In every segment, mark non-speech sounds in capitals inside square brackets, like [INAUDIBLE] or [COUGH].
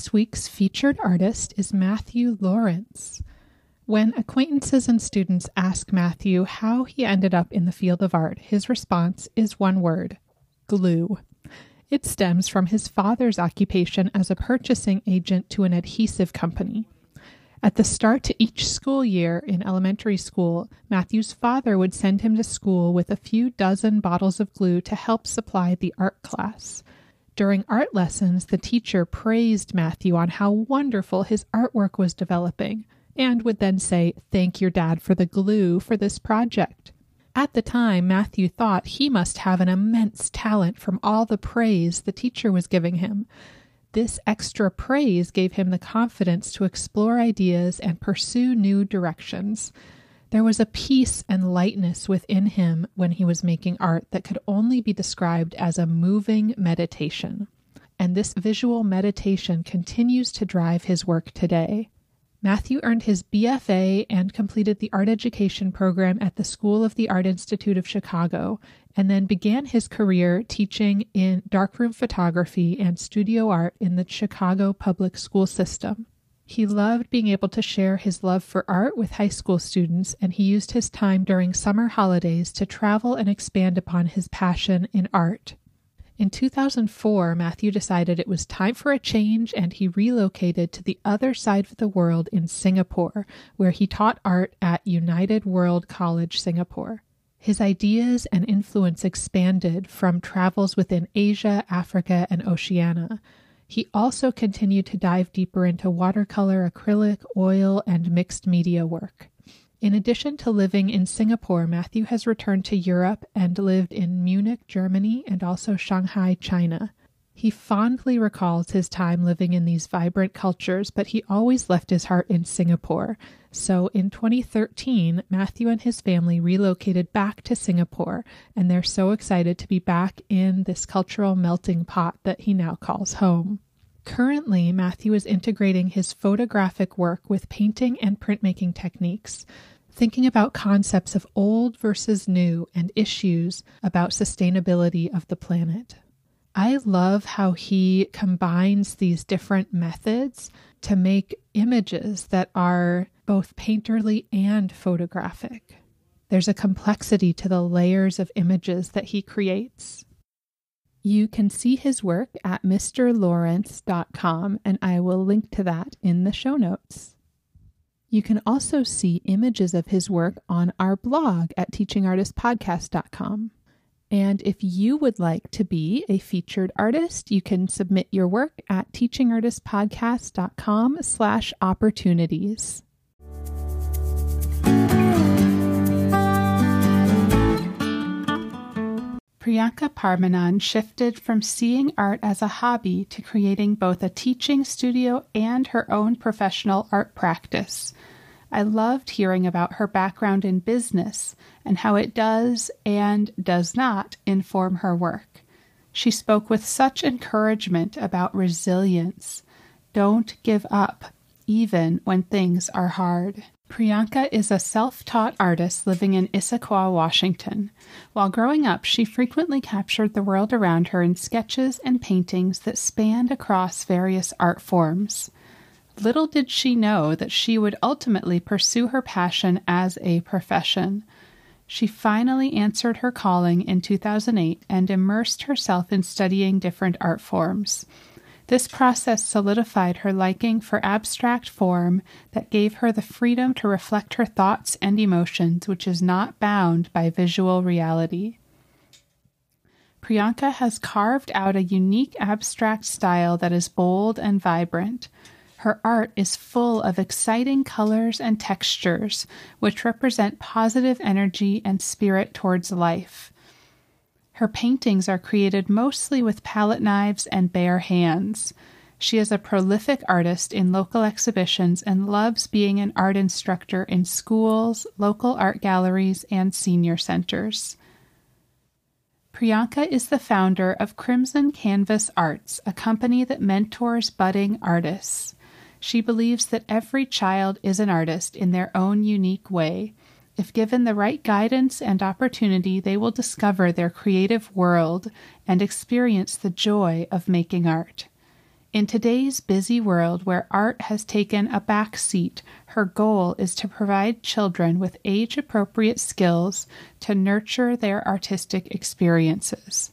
This week's featured artist is Matthew Lawrence. When acquaintances and students ask Matthew how he ended up in the field of art, his response is one word glue. It stems from his father's occupation as a purchasing agent to an adhesive company. At the start to each school year in elementary school, Matthew's father would send him to school with a few dozen bottles of glue to help supply the art class. During art lessons, the teacher praised Matthew on how wonderful his artwork was developing and would then say, Thank your dad for the glue for this project. At the time, Matthew thought he must have an immense talent from all the praise the teacher was giving him. This extra praise gave him the confidence to explore ideas and pursue new directions. There was a peace and lightness within him when he was making art that could only be described as a moving meditation. And this visual meditation continues to drive his work today. Matthew earned his BFA and completed the art education program at the School of the Art Institute of Chicago, and then began his career teaching in darkroom photography and studio art in the Chicago public school system. He loved being able to share his love for art with high school students, and he used his time during summer holidays to travel and expand upon his passion in art. In 2004, Matthew decided it was time for a change and he relocated to the other side of the world in Singapore, where he taught art at United World College Singapore. His ideas and influence expanded from travels within Asia, Africa, and Oceania. He also continued to dive deeper into watercolor, acrylic, oil, and mixed media work. In addition to living in Singapore, Matthew has returned to Europe and lived in Munich, Germany, and also Shanghai, China. He fondly recalls his time living in these vibrant cultures, but he always left his heart in Singapore. So in 2013, Matthew and his family relocated back to Singapore, and they're so excited to be back in this cultural melting pot that he now calls home. Currently, Matthew is integrating his photographic work with painting and printmaking techniques, thinking about concepts of old versus new and issues about sustainability of the planet. I love how he combines these different methods to make images that are both painterly and photographic. There's a complexity to the layers of images that he creates. You can see his work at mrlawrence.com, and I will link to that in the show notes. You can also see images of his work on our blog at teachingartistpodcast.com. And if you would like to be a featured artist, you can submit your work at teachingartistpodcast.com slash opportunities. Priyanka Parmanand shifted from seeing art as a hobby to creating both a teaching studio and her own professional art practice. I loved hearing about her background in business and how it does and does not inform her work. She spoke with such encouragement about resilience. Don't give up, even when things are hard. Priyanka is a self taught artist living in Issaquah, Washington. While growing up, she frequently captured the world around her in sketches and paintings that spanned across various art forms. Little did she know that she would ultimately pursue her passion as a profession. She finally answered her calling in 2008 and immersed herself in studying different art forms. This process solidified her liking for abstract form that gave her the freedom to reflect her thoughts and emotions, which is not bound by visual reality. Priyanka has carved out a unique abstract style that is bold and vibrant. Her art is full of exciting colors and textures, which represent positive energy and spirit towards life. Her paintings are created mostly with palette knives and bare hands. She is a prolific artist in local exhibitions and loves being an art instructor in schools, local art galleries, and senior centers. Priyanka is the founder of Crimson Canvas Arts, a company that mentors budding artists. She believes that every child is an artist in their own unique way. If given the right guidance and opportunity, they will discover their creative world and experience the joy of making art. In today's busy world where art has taken a back seat, her goal is to provide children with age appropriate skills to nurture their artistic experiences.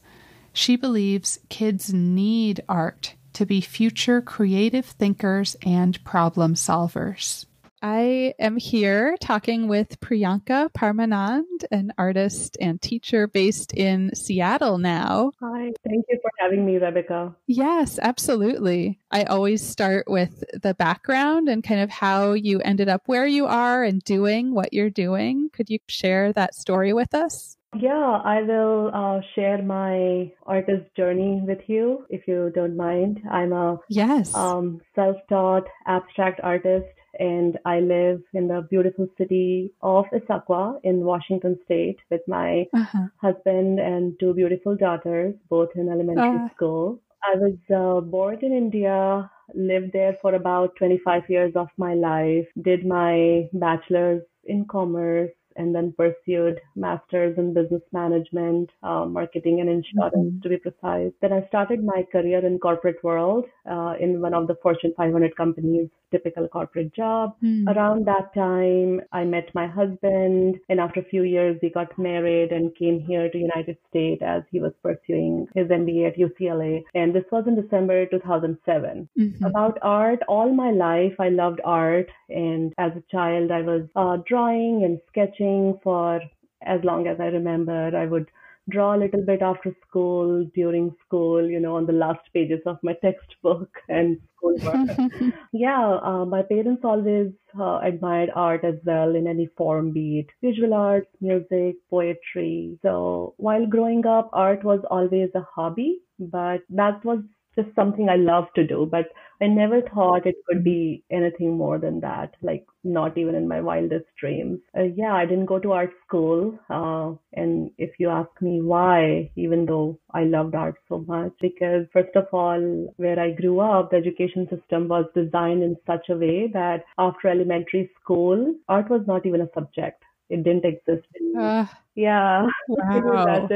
She believes kids need art to be future creative thinkers and problem solvers. I am here talking with Priyanka Parmanand, an artist and teacher based in Seattle now. Hi, thank you for having me, Rebecca. Yes, absolutely. I always start with the background and kind of how you ended up where you are and doing what you're doing. Could you share that story with us? Yeah, I will uh, share my artist journey with you if you don't mind. I'm a yes um, self-taught abstract artist and I live in the beautiful city of Issaquah in Washington State with my uh-huh. husband and two beautiful daughters, both in elementary uh. school. I was uh, born in India, lived there for about 25 years of my life, did my bachelor's in commerce, and then pursued masters in business management, uh, marketing and insurance mm-hmm. to be precise. Then I started my career in corporate world uh, in one of the Fortune 500 companies typical corporate job. Mm. Around that time, I met my husband, and after a few years, we got married and came here to United States as he was pursuing his MBA at UCLA. And this was in December 2007. Mm-hmm. About art, all my life, I loved art, and as a child, I was uh, drawing and sketching for as long as I remember. I would draw a little bit after school, during school, you know, on the last pages of my [LAUGHS] textbook and schoolwork. [LAUGHS] yeah, uh, my parents always uh, admired art as well in any form, be it visual arts, music, poetry. So while growing up, art was always a hobby, but that was just something I love to do, but I never thought it could be anything more than that, like not even in my wildest dreams. Uh, yeah, I didn't go to art school. Uh, and if you ask me why, even though I loved art so much, because first of all, where I grew up, the education system was designed in such a way that after elementary school, art was not even a subject. It didn't exist. In, uh, yeah. [LAUGHS] Wow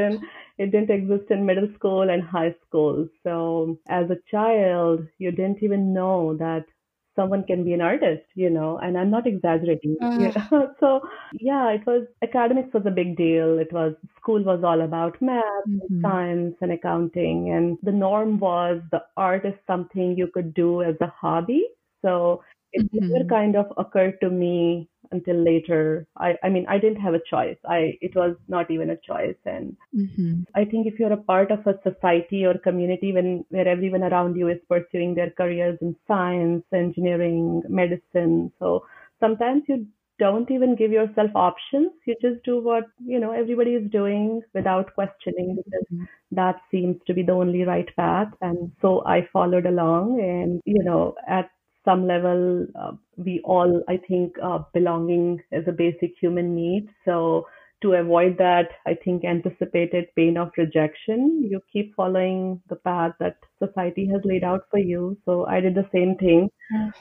it didn't exist in middle school and high school. So as a child, you didn't even know that someone can be an artist, you know, and I'm not exaggerating. Uh. [LAUGHS] so yeah, it was academics was a big deal. It was school was all about math, mm-hmm. science, and accounting, and the norm was the art is something you could do as a hobby. So it mm-hmm. never kind of occurred to me until later. I, I mean, I didn't have a choice. I it was not even a choice. And mm-hmm. I think if you're a part of a society or community when where everyone around you is pursuing their careers in science, engineering, medicine, so sometimes you don't even give yourself options. You just do what you know everybody is doing without questioning because mm-hmm. that seems to be the only right path. And so I followed along, and you know at some level, uh, we all, I think, uh, belonging is a basic human need. So to avoid that, I think anticipated pain of rejection, you keep following the path that society has laid out for you. So I did the same thing.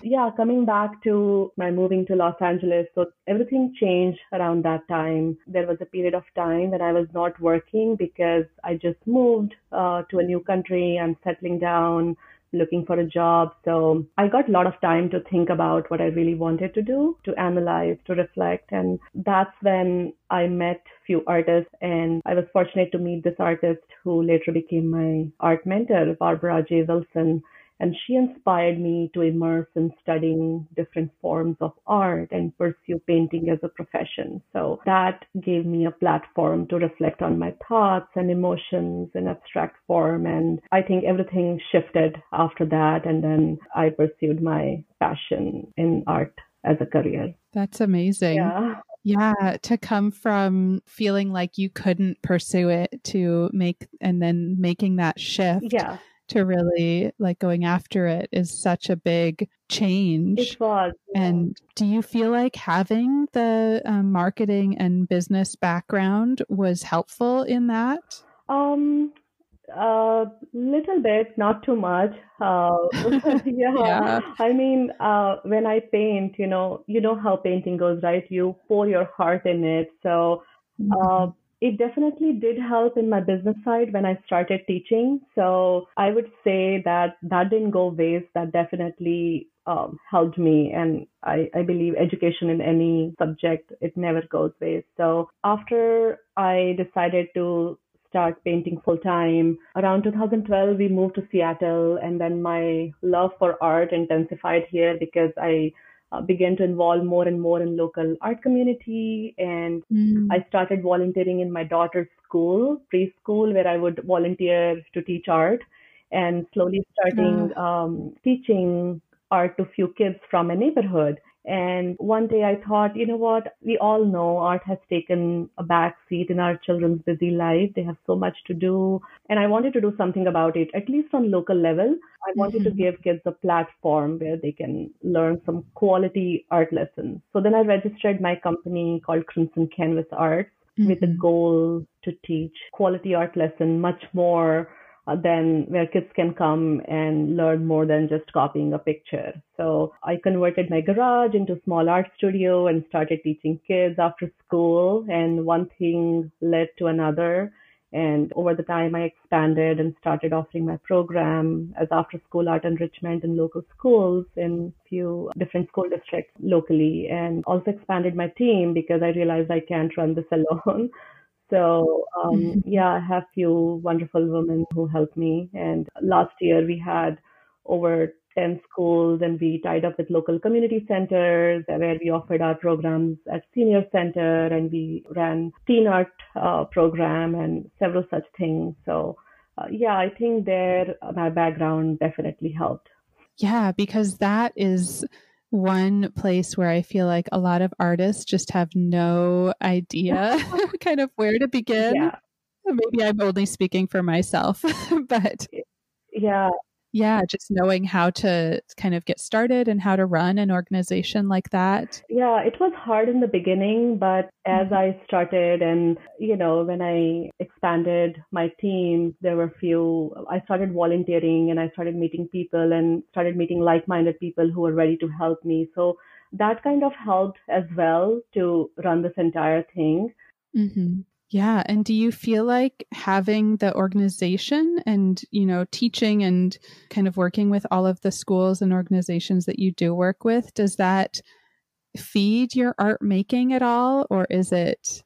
Yeah, coming back to my moving to Los Angeles. So everything changed around that time. There was a period of time when I was not working because I just moved uh, to a new country. I'm settling down looking for a job. So I got a lot of time to think about what I really wanted to do, to analyze, to reflect. And that's when I met few artists and I was fortunate to meet this artist who later became my art mentor, Barbara J. Wilson. And she inspired me to immerse in studying different forms of art and pursue painting as a profession. So that gave me a platform to reflect on my thoughts and emotions in abstract form. And I think everything shifted after that. And then I pursued my passion in art as a career. That's amazing. Yeah. Yeah, to come from feeling like you couldn't pursue it to make and then making that shift. Yeah. To really like going after it is such a big change. It was. Yeah. And do you feel like having the um, marketing and business background was helpful in that? Um, a little bit, not too much. Uh, [LAUGHS] yeah. [LAUGHS] yeah. I mean, uh, when I paint, you know, you know how painting goes, right? You pour your heart in it. So uh, mm-hmm. It definitely did help in my business side when I started teaching. So I would say that that didn't go waste. That definitely um, helped me. And I, I believe education in any subject, it never goes waste. So after I decided to start painting full time. Around 2012, we moved to Seattle, and then my love for art intensified here because I uh, began to involve more and more in local art community, and mm. I started volunteering in my daughter's school, preschool, where I would volunteer to teach art, and slowly starting um, teaching art to few kids from a neighborhood. And one day I thought, you know what? We all know art has taken a back seat in our children's busy life. They have so much to do. And I wanted to do something about it, at least on local level. I wanted mm-hmm. to give kids a platform where they can learn some quality art lessons. So then I registered my company called Crimson Canvas Arts mm-hmm. with the mm-hmm. goal to teach quality art lesson much more Uh, then where kids can come and learn more than just copying a picture. So I converted my garage into a small art studio and started teaching kids after school. And one thing led to another. And over the time, I expanded and started offering my program as after school art enrichment in local schools in few different school districts locally and also expanded my team because I realized I can't run this [LAUGHS] alone. So um, mm-hmm. yeah, I have few wonderful women who help me. And last year we had over 10 schools and we tied up with local community centers where we offered our programs at senior center and we ran teen art uh, program and several such things. So uh, yeah, I think there my background definitely helped. Yeah, because that is one place where I feel like a lot of artists just have no idea [LAUGHS] [LAUGHS] kind of where to begin. Yeah. Maybe I'm only speaking for myself, [LAUGHS] but yeah, yeah, just knowing how to kind of get started and how to run an organization like that. Yeah, it was hard in the beginning, but as mm-hmm. I started and, you know, when I expanded my team, there were a few, I started volunteering and I started meeting people and started meeting like minded people who were ready to help me. So that kind of helped as well to run this entire thing. Mm-hmm. Yeah. And do you feel like having the organization and, you know, teaching and kind of working with all of the schools and organizations that you do work with, does that feed your art making at all? Or is it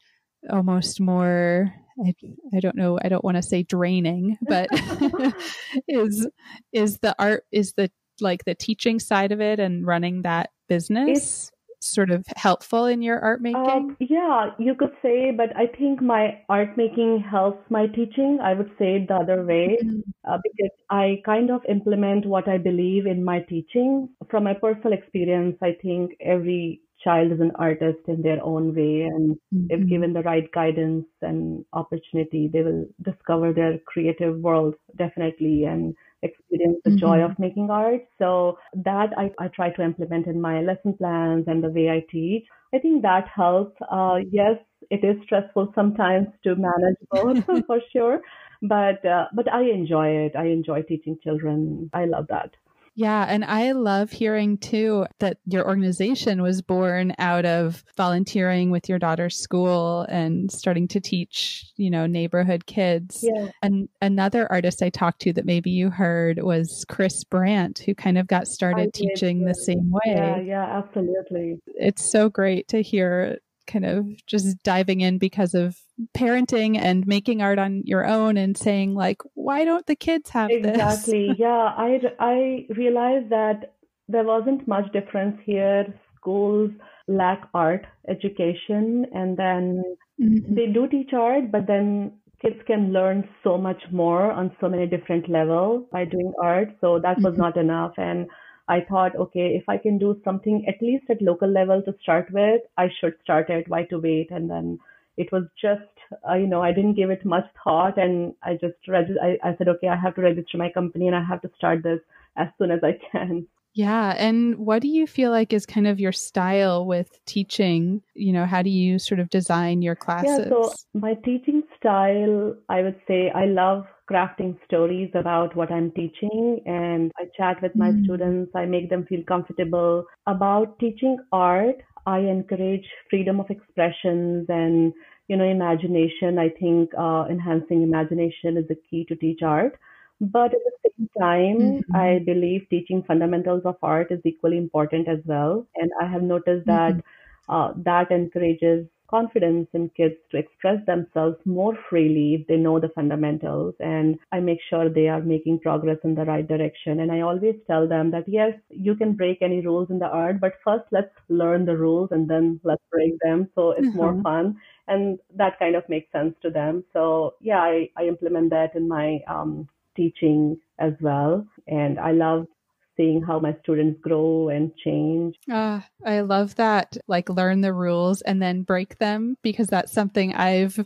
almost more, I, I don't know, I don't want to say draining, but [LAUGHS] [LAUGHS] is, is the art, is the, like the teaching side of it and running that business? It's, sort of helpful in your art making? Um, yeah, you could say, but I think my art making helps my teaching. I would say it the other way mm-hmm. uh, because I kind of implement what I believe in my teaching. From my personal experience, I think every child is an artist in their own way and mm-hmm. if given the right guidance and opportunity they will discover their creative world definitely and experience the mm-hmm. joy of making art. So that I, I try to implement in my lesson plans and the way I teach. I think that helps. Uh, yes, it is stressful sometimes to manage both [LAUGHS] for sure, but uh, but I enjoy it. I enjoy teaching children. I love that. Yeah. And I love hearing too that your organization was born out of volunteering with your daughter's school and starting to teach, you know, neighborhood kids. Yeah. And another artist I talked to that maybe you heard was Chris Brandt, who kind of got started teaching the same way. Yeah, yeah, absolutely. It's so great to hear kind of just diving in because of parenting and making art on your own and saying like why don't the kids have this? exactly [LAUGHS] yeah i i realized that there wasn't much difference here schools lack art education and then mm-hmm. they do teach art but then kids can learn so much more on so many different levels by doing art so that was mm-hmm. not enough and I thought, okay, if I can do something at least at local level to start with, I should start it. Why to wait? And then it was just, uh, you know, I didn't give it much thought, and I just reg- I, I said, okay, I have to register my company and I have to start this as soon as I can. [LAUGHS] Yeah. And what do you feel like is kind of your style with teaching? You know, how do you sort of design your classes? Yeah, so my teaching style, I would say I love crafting stories about what I'm teaching and I chat with my mm. students. I make them feel comfortable about teaching art. I encourage freedom of expressions and, you know, imagination. I think uh, enhancing imagination is the key to teach art. But at the same time, mm-hmm. I believe teaching fundamentals of art is equally important as well. And I have noticed that mm-hmm. uh, that encourages confidence in kids to express themselves more freely if they know the fundamentals. And I make sure they are making progress in the right direction. And I always tell them that, yes, you can break any rules in the art, but first let's learn the rules and then let's break them. So it's mm-hmm. more fun. And that kind of makes sense to them. So yeah, I, I implement that in my um, teaching as well. And I love seeing how my students grow and change. Uh, I love that. Like learn the rules and then break them because that's something I've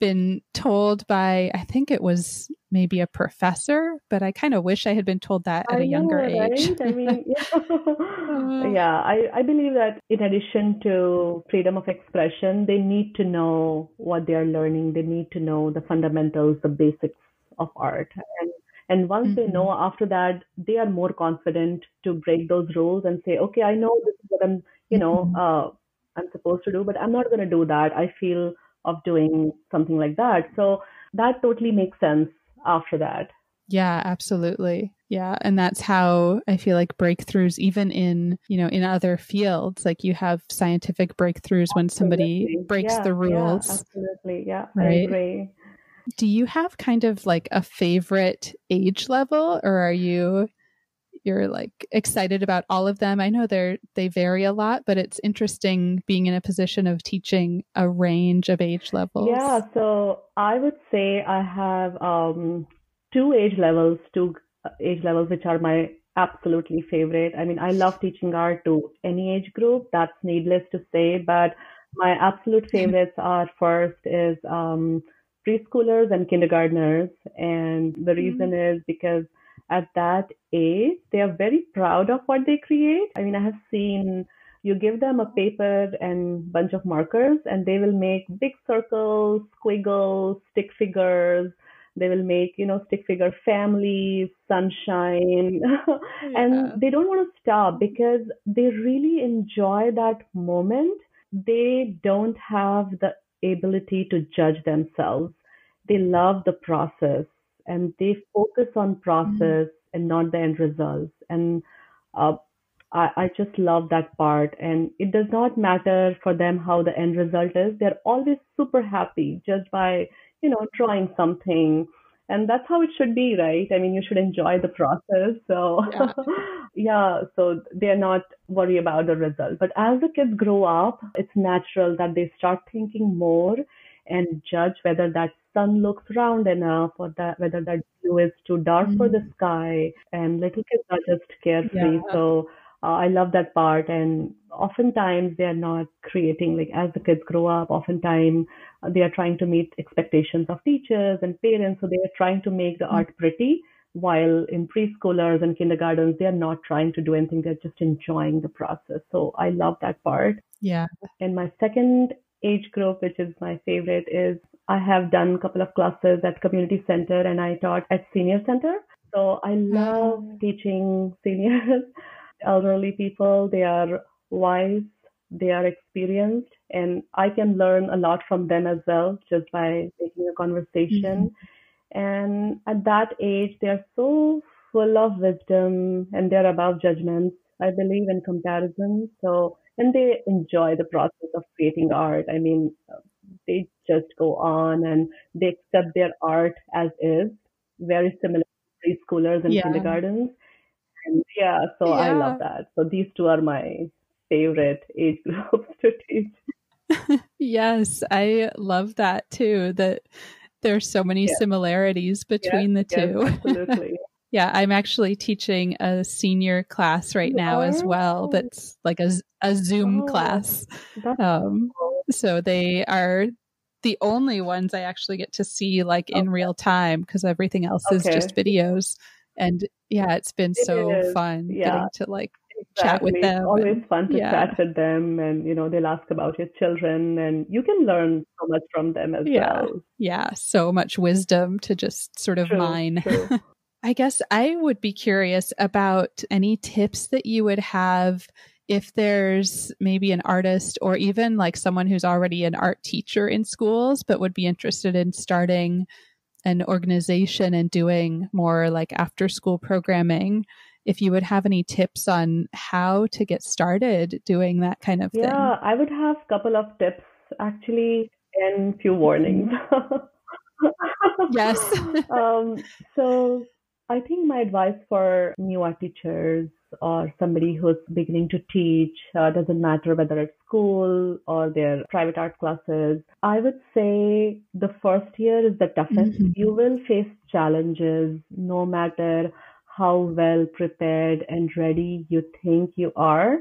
been told by, I think it was maybe a professor, but I kind of wish I had been told that at I a younger know, age. I mean, [LAUGHS] yeah, yeah I, I believe that in addition to freedom of expression, they need to know what they are learning. They need to know the fundamentals, the basics of art. And and once mm-hmm. they know after that, they are more confident to break those rules and say, okay, I know this is what I'm, you know, mm-hmm. uh, I'm supposed to do, but I'm not going to do that. I feel of doing something like that. So that totally makes sense after that. Yeah, absolutely. Yeah. And that's how I feel like breakthroughs, even in, you know, in other fields, like you have scientific breakthroughs absolutely. when somebody breaks yeah, the rules. Yeah, absolutely. Yeah. Right? Do you have kind of like a favorite age level or are you you're like excited about all of them? I know they're they vary a lot, but it's interesting being in a position of teaching a range of age levels. Yeah, so I would say I have um two age levels, two age levels which are my absolutely favorite. I mean, I love teaching art to any age group. That's needless to say, but my absolute favorites are first is um, preschoolers and kindergartners. And the mm-hmm. reason mm-hmm. is because at that age, they are very proud of what they create. I mean, I have seen you give them a paper and bunch of markers and they will make big circles, squiggles, stick figures. They will make, you know, stick figure families, sunshine. [LAUGHS] yeah. and they don't want to stop because they really enjoy that moment. They don't have the ability to judge themselves they love the process and they focus on process mm-hmm. and not the end results. And uh, I, I just love that part. And it does not matter for them how the end result is. They're always super happy just by, you know, drawing something. And that's how it should be, right? I mean, you should enjoy the process. So, yeah, [LAUGHS] yeah so they're not worried about the result. But as the kids grow up, it's natural that they start thinking more and judge whether that sun looks round enough or that whether that blue is too dark mm-hmm. for the mm-hmm. sky and little kids are just carefree yeah. so uh, i love that part and oftentimes they are not creating like as the kids grow up oftentimes uh, they are trying to meet expectations of teachers and parents so they are trying to make the mm-hmm. art pretty while in preschoolers and kindergartens they are not trying to do anything they're just enjoying the process so i love that part yeah and my second age group, which is my favorite, is I have done a couple of classes at community center and I taught at senior center. So I love mm. teaching [LAUGHS] seniors, elderly people. They are wise, they are experienced, and I can learn a lot from them as well just by making a conversation. Mm-hmm. And at that age, they are so full of wisdom and they're above judgments. I believe in comparison. So and they enjoy the process of creating art. I mean, they just go on and they accept their art as is, very similar to preschoolers and yeah. kindergartens. And yeah, so yeah. I love that. So these two are my favorite age [LAUGHS] groups to teach. [LAUGHS] yes, I love that too. That there's so many yeah. similarities between the two. Yes, [LAUGHS] absolutely. Yeah, I'm actually teaching a senior class right now as well. That's like a, a Zoom oh, class. Um, so they are the only ones I actually get to see like in real time because everything else okay. is just videos. And yeah, it's been it so is. fun yeah. getting to like exactly. chat with them. It's always fun to yeah. chat with them and you know, they'll ask about your children and you can learn so much from them as yeah. well. Yeah, so much wisdom to just sort of true, mine. True. [LAUGHS] I guess I would be curious about any tips that you would have if there's maybe an artist or even like someone who's already an art teacher in schools but would be interested in starting an organization and doing more like after school programming. If you would have any tips on how to get started doing that kind of yeah, thing. Yeah i would have a couple of tips actually and few warnings. [LAUGHS] Yes. Um, so I think my advice for new art teachers or somebody who's beginning to teach, uh, doesn't matter whether it's school or their private art classes, I would say the first year is the toughest. Mm-hmm. You will face challenges no matter how well prepared and ready you think you are.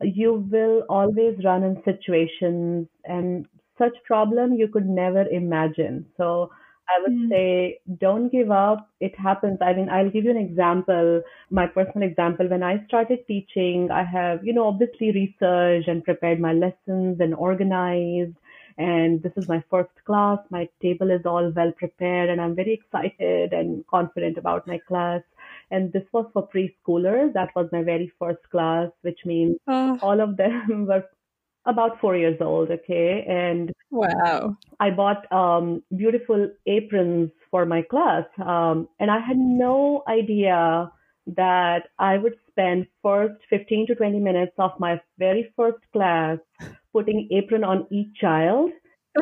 You will always run in situations and such problem you could never imagine. So I would mm. say don't give up. It happens. I mean, I'll give you an example. My personal example, when I started teaching, I have, you know, obviously researched and prepared my lessons and organized. And this is my first class. My table is all well prepared and I'm very excited and confident about my class. And this was for preschoolers. That was my very first class, which means uh. all of them [LAUGHS] were about four years old, okay? And wow. I bought um, beautiful aprons for my class. Um, and I had no idea that I would spend first 15 to 20 minutes of my very first class putting apron on each child.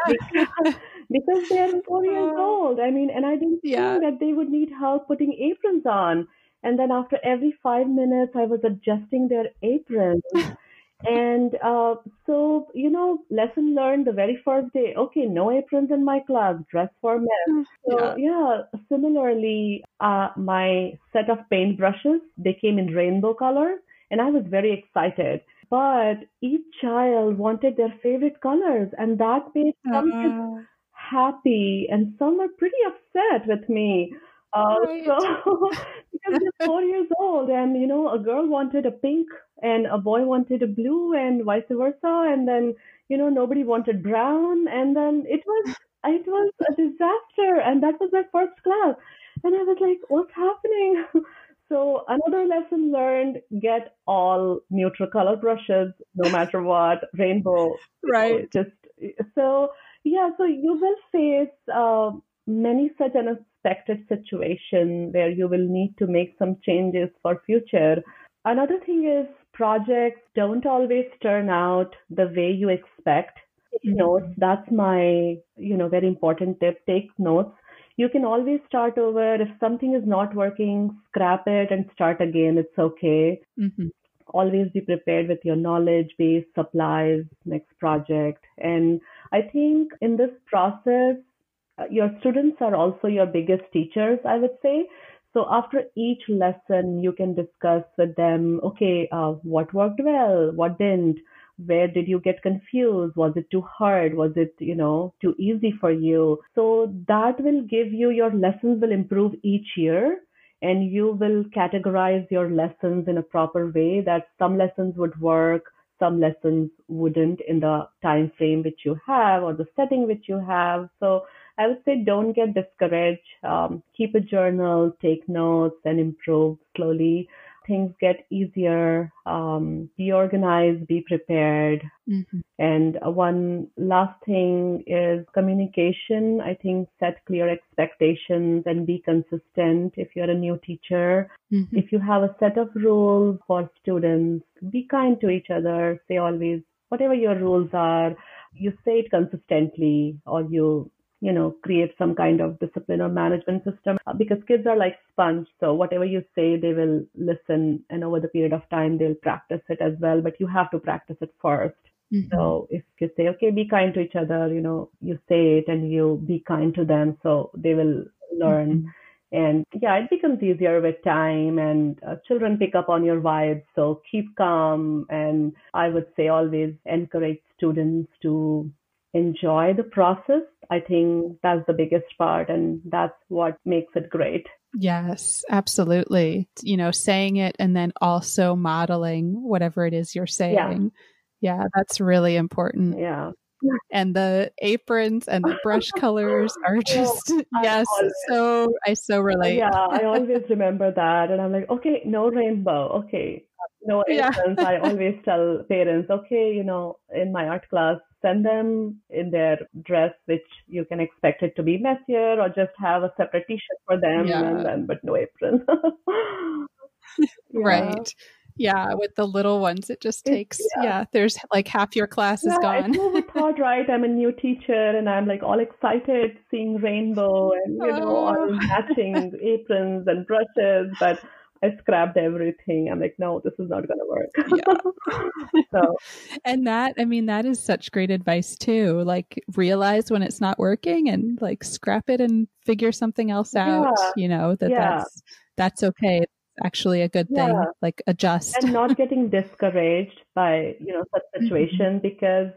because, [LAUGHS] because they're four years old. I mean, and I didn't yeah. think that they would need help putting aprons on. And then after every five minutes, I was adjusting their aprons. [LAUGHS] And uh, so, you know, lesson learned the very first day. Okay, no aprons in my class, dress for men. Hmm, so, yeah, yeah similarly, uh, my set of paint brushes, they came in rainbow colors, and I was very excited. But each child wanted their favorite colors, and that made some uh, happy, and some were pretty upset with me. Uh, right. So, [LAUGHS] because they're four years old, and you know, a girl wanted a pink and a boy wanted a blue and vice versa and then you know nobody wanted brown and then it was it was a disaster and that was my first class. And i was like what's happening? [LAUGHS] So another lesson learned get all neutral color brushes no matter what rainbow right. know, just so yeah so you will face uh, many such unexpected situation where you will need to make some changes for future another thing is projects don't always turn out the way you expect. Mm-hmm. Notes, that's my, you know, very important tip. Take notes. You can always start over. If something is not working, scrap it and start again. It's okay. Mm-hmm. Always be prepared with your knowledge base, supplies, next project. And I think in this process, your students are also your biggest teachers, I would say. So after each lesson, you can discuss with them, okay, uh, what worked well, what didn't, where did you get confused? Was it too hard? Was it, you know, too easy for you? So that will give you your lessons will improve each year and you will categorize your lessons in a proper way that some lessons would work, some lessons wouldn't in the time frame which you have or the setting which you have. So I would say don't get discouraged. Um, keep a journal, take notes, and improve slowly. Things get easier. Um, be organized, be prepared. Mm-hmm. And one last thing is communication. I think set clear expectations and be consistent if you're a new teacher. Mm-hmm. If you have a set of rules for students, be kind to each other. Say always, whatever your rules are, you say it consistently or you you know, create some kind of discipline or management system uh, because kids are like sponge. So whatever you say, they will listen and over the period of time, they'll practice it as well, but you have to practice it 1st mm-hmm. So if you say, okay, be kind to each other, you know, you say it and you be kind to them. So they will learn. Mm-hmm. And yeah, it becomes easier with time and uh, children pick up on your vibes. So keep calm. And I would say always encourage students to enjoy the process. I think that's the biggest part and that's what makes it great. Yes, absolutely. You know, saying it and then also modeling whatever it is you're saying. Yeah, yeah that's really important. Yeah and the aprons and the brush colors [LAUGHS] are just yes always, so i so relate yeah i [LAUGHS] always remember that and i'm like okay no rainbow okay no aprons yeah. i always tell parents okay you know in my art class send them in their dress which you can expect it to be messier or just have a separate t-shirt for them yeah. and then but no apron [LAUGHS] yeah. right yeah, with the little ones, it just takes, yeah, yeah there's like half your class is gone. I thought, [LAUGHS] right? I'm a new teacher and I'm like all excited seeing rainbow and, you know, all oh. matching [LAUGHS] aprons and brushes, but I scrapped everything. I'm like, no, this is not going to work. Yeah. [LAUGHS] so, and that, I mean, that is such great advice too. Like, realize when it's not working and like scrap it and figure something else out. Yeah. You know that yeah. that's that's okay It's actually a good thing, yeah. like adjust. And not [LAUGHS] getting discouraged by, you know, such mm-hmm. situation mm-hmm. because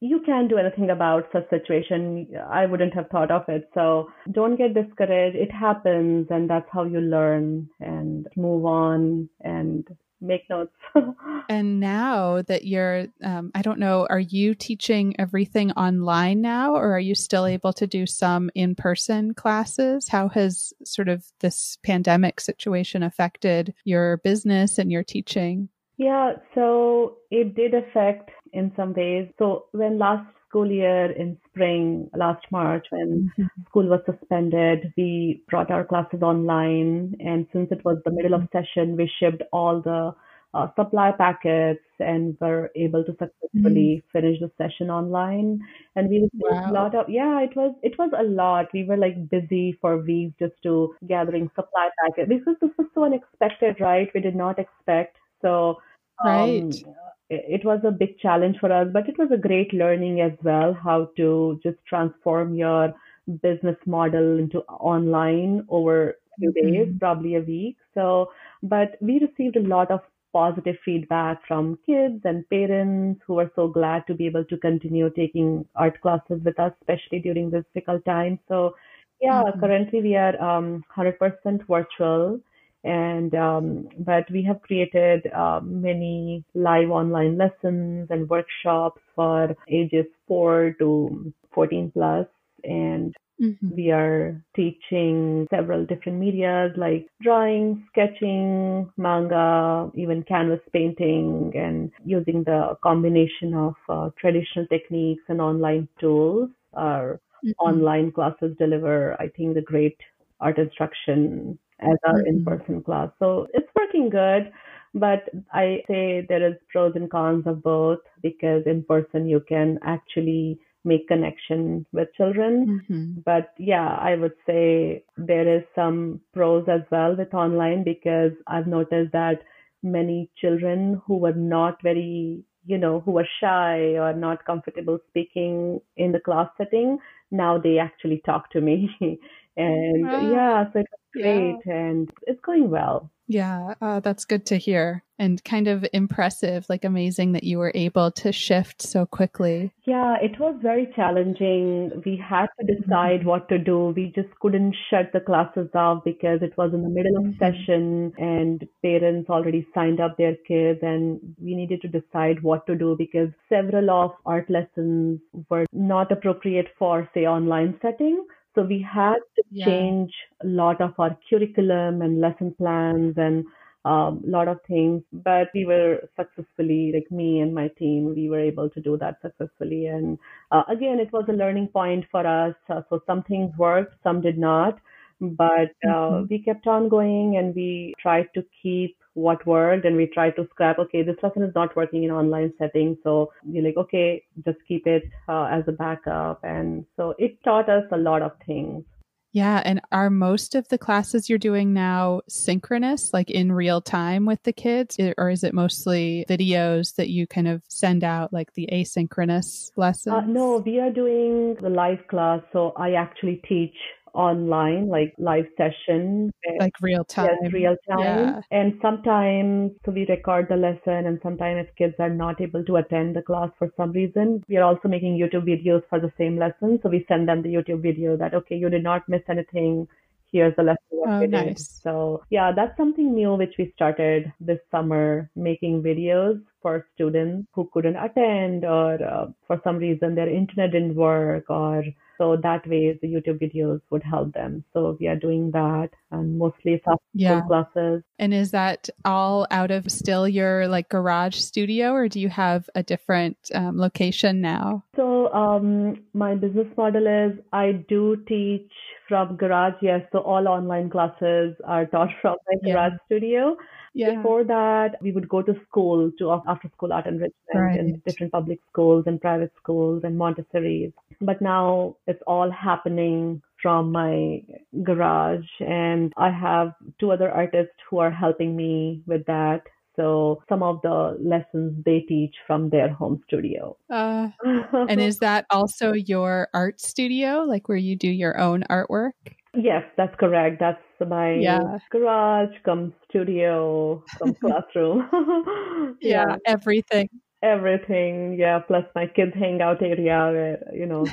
you can't do anything about such situation. I wouldn't have thought of it. So don't get discouraged. It happens and that's how you learn and move on and make notes. [LAUGHS] and now that you're, um, I don't know, are you teaching everything online now or are you still able to do some in person classes? How has sort of this pandemic situation affected your business and your teaching? Yeah, so it did affect in some ways. So when last school year in spring last March when mm-hmm. school was suspended. We brought our classes online, and since it was the middle of session, we shipped all the uh, supply packets and were able to successfully mm-hmm. finish the session online. And we received wow. a lot of yeah, it was it was a lot. We were like busy for weeks just to gathering supply packets because this was so unexpected, right? We did not expect so. Um, right it was a big challenge for us, but it was a great learning as well how to just transform your business model into online over a few days, mm-hmm. probably a week. So, but we received a lot of positive feedback from kids and parents who are so glad to be able to continue taking art classes with us, especially during this difficult time. So, yeah, mm-hmm. currently we are um, 100% virtual and um, but we have created uh, many live online lessons and workshops for ages 4 to 14 plus and mm-hmm. we are teaching several different medias like drawing sketching manga even canvas painting and using the combination of uh, traditional techniques and online tools our mm-hmm. online classes deliver i think the great art instruction as our mm-hmm. in-person class. So it's working good, but I say there is pros and cons of both because in person you can actually make connection with children. Mm-hmm. But yeah, I would say there is some pros as well with online because I've noticed that many children who were not very you know who were shy or not comfortable speaking in the class setting now they actually talk to me [LAUGHS] and wow. yeah so it great yeah. and it's going well. Yeah, uh, that's good to hear and kind of impressive, like amazing that you were able to shift so quickly. Yeah, it was very challenging. We had to decide mm-hmm. what to do. We just couldn't shut the classes off because it was in the middle of mm-hmm. session and parents already signed up their kids and we needed to decide what to do because several of art lessons were not appropriate for say online setting. So we had to yeah. change a lot of our curriculum and lesson plans and a um, lot of things, but we were successfully, like me and my team, we were able to do that successfully. And uh, again, it was a learning point for us. Uh, so some things worked, some did not, but uh, mm-hmm. we kept on going and we tried to keep what worked and we try to scrap okay this lesson is not working in online setting. So you're like okay just keep it uh, as a backup. And so it taught us a lot of things. Yeah and are most of the classes you're doing now synchronous like in real time with the kids? Or is it mostly videos that you kind of send out like the asynchronous lessons uh, no we are doing the live class so i actually teach online, like live session. Eh, like real time. Yes, real time. Yeah. And sometimes, so we record the lesson, and sometimes if kids are not able to attend the class for some reason, we are also making YouTube videos for the same lesson. So we send them the YouTube video that, okay, you did not miss anything here's the lesson what oh, nice. So yeah, that's something new which we started this summer, making videos for students who couldn't attend or uh, for some reason their internet didn't work or so that way the YouTube videos would help them. So we are doing that and mostly soft yeah. classes. And is that all out of still your like garage studio or do you have a different um, location now? So um, my business model is I do teach from garage, yes. So all online classes are taught [LAUGHS] from my yeah. garage studio. Yeah. Before that, we would go to school to after school art enrichment right. in different public schools and private schools and Montessori. But now it's all happening from my garage, and I have two other artists who are helping me with that. So some of the lessons they teach from their home studio. Uh, and [LAUGHS] is that also your art studio, like where you do your own artwork? Yes, that's correct. That's my yeah. garage, come studio, come [LAUGHS] classroom. [LAUGHS] yeah. yeah, everything. Everything, yeah. Plus my kids' hangout area, you know.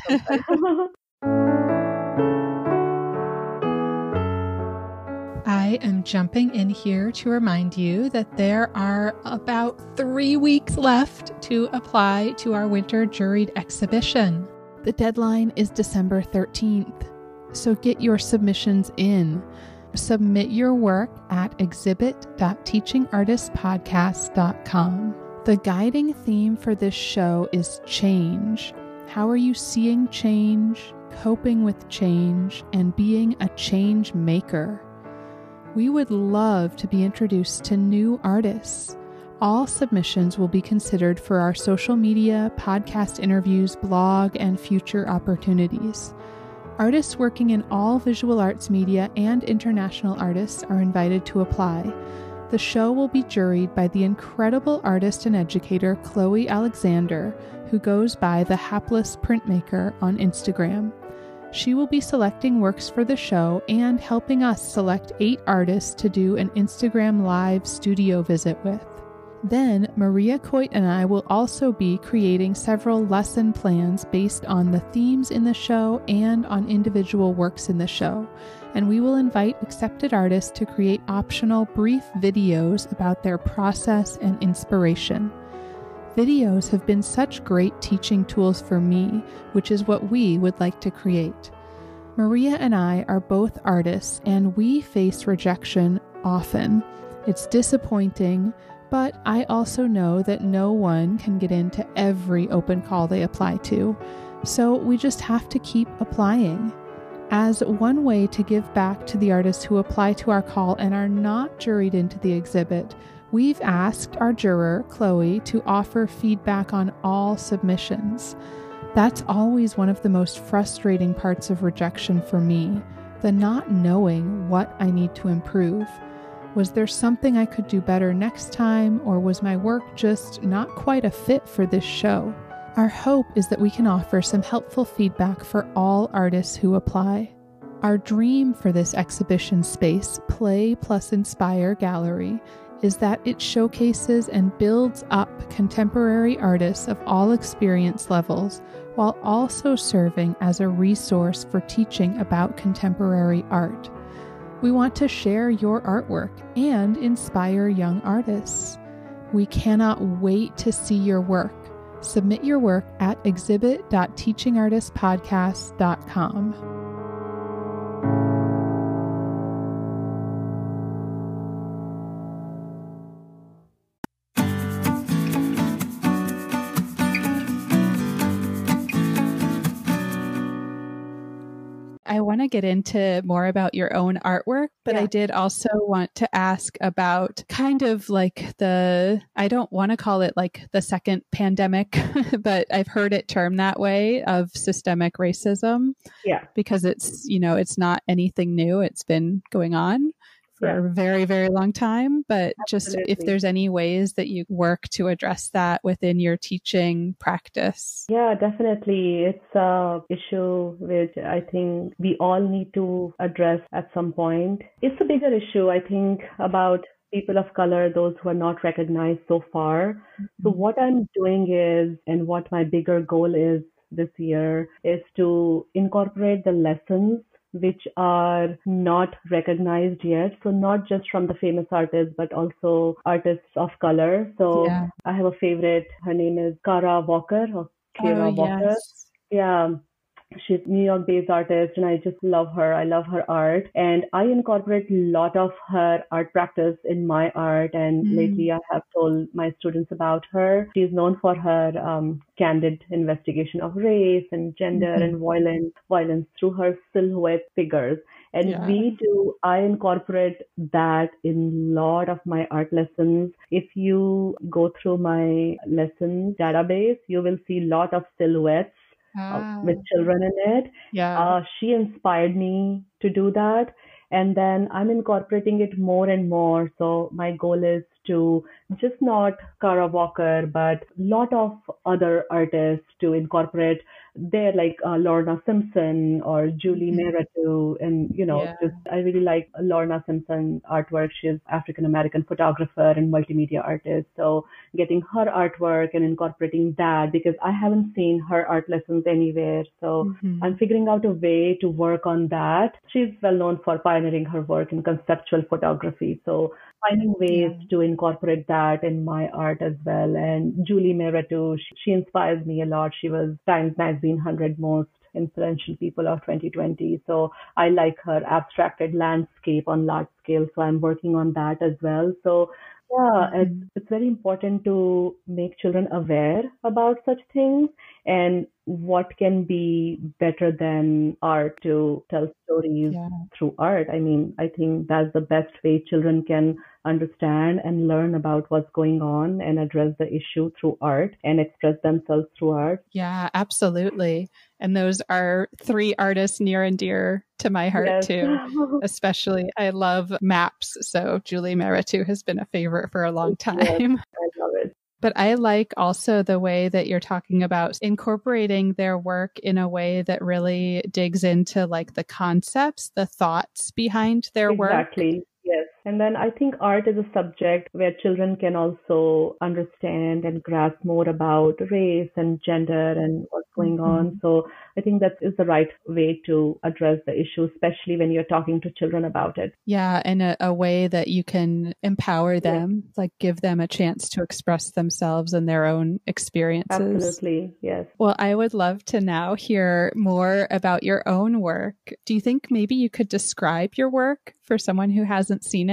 I am jumping in here to remind you that there are about three weeks left to apply to our winter juried exhibition. The deadline is December 13th, so get your submissions in. Submit your work at exhibit.teachingartistpodcast.com. The guiding theme for this show is change. How are you seeing change, coping with change, and being a change maker? We would love to be introduced to new artists. All submissions will be considered for our social media, podcast interviews, blog, and future opportunities. Artists working in all visual arts media and international artists are invited to apply. The show will be juried by the incredible artist and educator Chloe Alexander, who goes by the Hapless Printmaker on Instagram. She will be selecting works for the show and helping us select eight artists to do an Instagram Live studio visit with. Then, Maria Coit and I will also be creating several lesson plans based on the themes in the show and on individual works in the show. And we will invite accepted artists to create optional brief videos about their process and inspiration. Videos have been such great teaching tools for me, which is what we would like to create. Maria and I are both artists, and we face rejection often. It's disappointing, but I also know that no one can get into every open call they apply to, so we just have to keep applying. As one way to give back to the artists who apply to our call and are not juried into the exhibit, We've asked our juror, Chloe, to offer feedback on all submissions. That's always one of the most frustrating parts of rejection for me the not knowing what I need to improve. Was there something I could do better next time, or was my work just not quite a fit for this show? Our hope is that we can offer some helpful feedback for all artists who apply. Our dream for this exhibition space, Play Plus Inspire Gallery, is that it showcases and builds up contemporary artists of all experience levels while also serving as a resource for teaching about contemporary art. We want to share your artwork and inspire young artists. We cannot wait to see your work. Submit your work at exhibit.teachingartistpodcast.com. I want to get into more about your own artwork, but yeah. I did also want to ask about kind of like the, I don't want to call it like the second pandemic, [LAUGHS] but I've heard it termed that way of systemic racism. Yeah. Because it's, you know, it's not anything new, it's been going on for yeah. a very, very long time. But Absolutely. just if there's any ways that you work to address that within your teaching practice. Yeah, definitely. It's a issue which I think we all need to address at some point. It's a bigger issue, I think, about people of color, those who are not recognized so far. Mm-hmm. So what I'm doing is, and what my bigger goal is this year, is to incorporate the lessons which are not recognized yet. So not just from the famous artists, but also artists of color. So yeah. I have a favorite. Her name is Kara Walker or Kara oh, Walker. Yes. Yeah. She's New York based artist and I just love her. I love her art and I incorporate a lot of her art practice in my art and mm. lately I have told my students about her. She's known for her um, candid investigation of race and gender mm-hmm. and violence, violence through her silhouette figures. And yeah. we do, I incorporate that in a lot of my art lessons. If you go through my lesson database, you will see a lot of silhouettes ah. with children in it. Yeah. Uh, she inspired me to do that. And then I'm incorporating it more and more. So my goal is to just not Kara Walker, but a lot of other artists to incorporate they're like uh, Lorna Simpson or Julie mm-hmm. and you know, yeah. just I really like Lorna Simpson artwork. She's African American photographer and multimedia artist. So getting her artwork and incorporating that because I haven't seen her art lessons anywhere. So mm-hmm. I'm figuring out a way to work on that. She's well known for pioneering her work in conceptual photography. So finding ways yeah. to incorporate that in my art as well. And Julie Mehretu, she, she inspires me a lot. She was Times Magazine 100 most influential people of 2020. So I like her abstracted landscape on large scale. So I'm working on that as well. So yeah, it's, mm-hmm. it's very important to make children aware about such things and what can be better than art to tell stories yeah. through art. I mean, I think that's the best way children can understand and learn about what's going on and address the issue through art and express themselves through art. Yeah, absolutely. And those are three artists near and dear to my heart yes. too. [LAUGHS] Especially I love maps. So Julie Mehretu has been a favorite for a long time. Yes, I love it. But I like also the way that you're talking about incorporating their work in a way that really digs into like the concepts, the thoughts behind their exactly. work. Exactly. Yes. And then I think art is a subject where children can also understand and grasp more about race and gender and what's going mm-hmm. on. So I think that is the right way to address the issue, especially when you're talking to children about it. Yeah, in a, a way that you can empower them, like give them a chance to express themselves and their own experiences. Absolutely, yes. Well, I would love to now hear more about your own work. Do you think maybe you could describe your work for someone who hasn't seen it?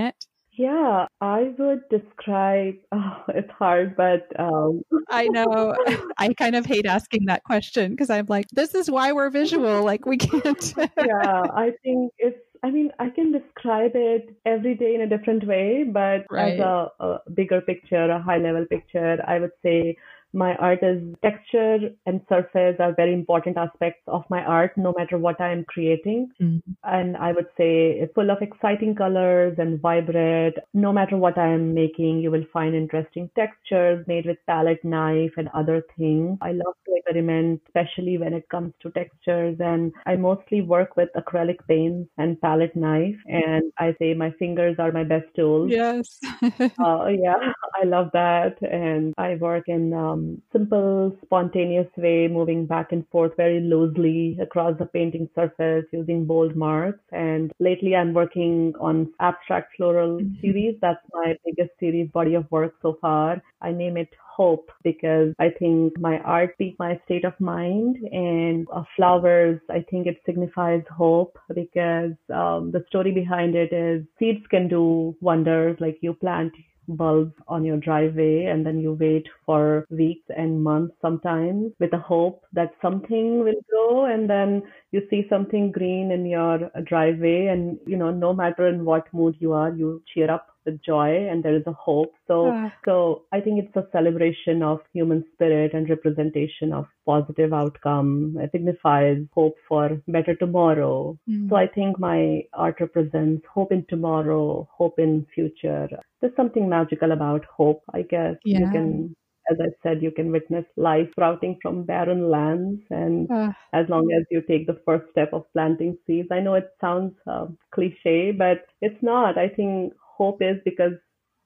Yeah, I would describe. [LAUGHS] Oh, it's hard, but um... I know. [LAUGHS] I kind of hate asking that question because I'm like, this is why we're visual. Like we can't. [LAUGHS] yeah, I think it's. I mean, I can describe it every day in a different way, but right. as a, a bigger picture, a high level picture, I would say my art is texture and surface are very important aspects of my art, no matter what I am creating. Mm-hmm. And I would say full of exciting colors and vibrant. No matter what I am making, you will find interesting textures made with palette knife and other things. I love to experiment, especially when it comes to textures. And I mostly work with acrylic paints and palette knife. And I say my fingers are my best tools. Yes. [LAUGHS] uh, yeah, [LAUGHS] I love that. And I work in um, um, simple, spontaneous way, moving back and forth very loosely across the painting surface using bold marks. And lately I'm working on abstract floral mm-hmm. series. That's my biggest series body of work so far. I name it hope because I think my art speaks my state of mind and uh, flowers, I think it signifies hope because um, the story behind it is seeds can do wonders like you plant bulbs on your driveway and then you wait for weeks and months sometimes with the hope that something will grow and then you see something green in your driveway and you know no matter in what mood you are you cheer up a joy and there is a hope. So, uh. so I think it's a celebration of human spirit and representation of positive outcome. It signifies hope for better tomorrow. Mm. So I think my art represents hope in tomorrow, hope in future. There's something magical about hope, I guess. Yeah. You can as I said, you can witness life sprouting from barren lands. And uh, as long as you take the first step of planting seeds, I know it sounds uh, cliche, but it's not. I think hope is because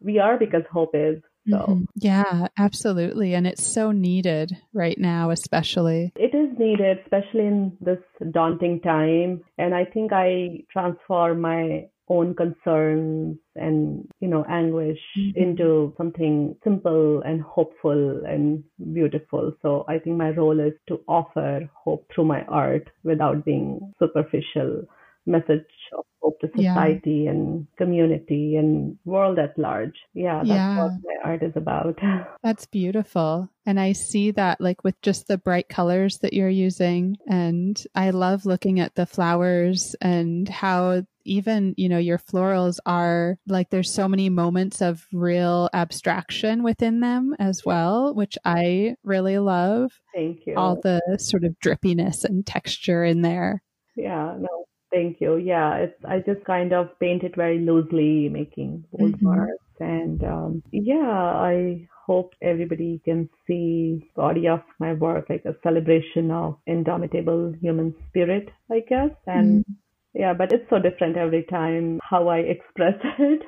we are because hope is. So. Mm-hmm. Yeah, absolutely. And it's so needed right now, especially. It is needed, especially in this daunting time. And I think I transform my own concerns and you know anguish mm-hmm. into something simple and hopeful and beautiful so i think my role is to offer hope through my art without being superficial message of hope to society yeah. and community and world at large. Yeah, that's yeah. what my art is about. [LAUGHS] That's beautiful. And I see that like with just the bright colors that you're using. And I love looking at the flowers and how even, you know, your florals are like there's so many moments of real abstraction within them as well, which I really love. Thank you. All the sort of drippiness and texture in there. Yeah, no, Thank you. Yeah, it's I just kind of paint it very loosely, making bold mm-hmm. marks, and um, yeah, I hope everybody can see body of my work like a celebration of indomitable human spirit, I guess, and. Mm-hmm. Yeah, but it's so different every time how I express [LAUGHS] it.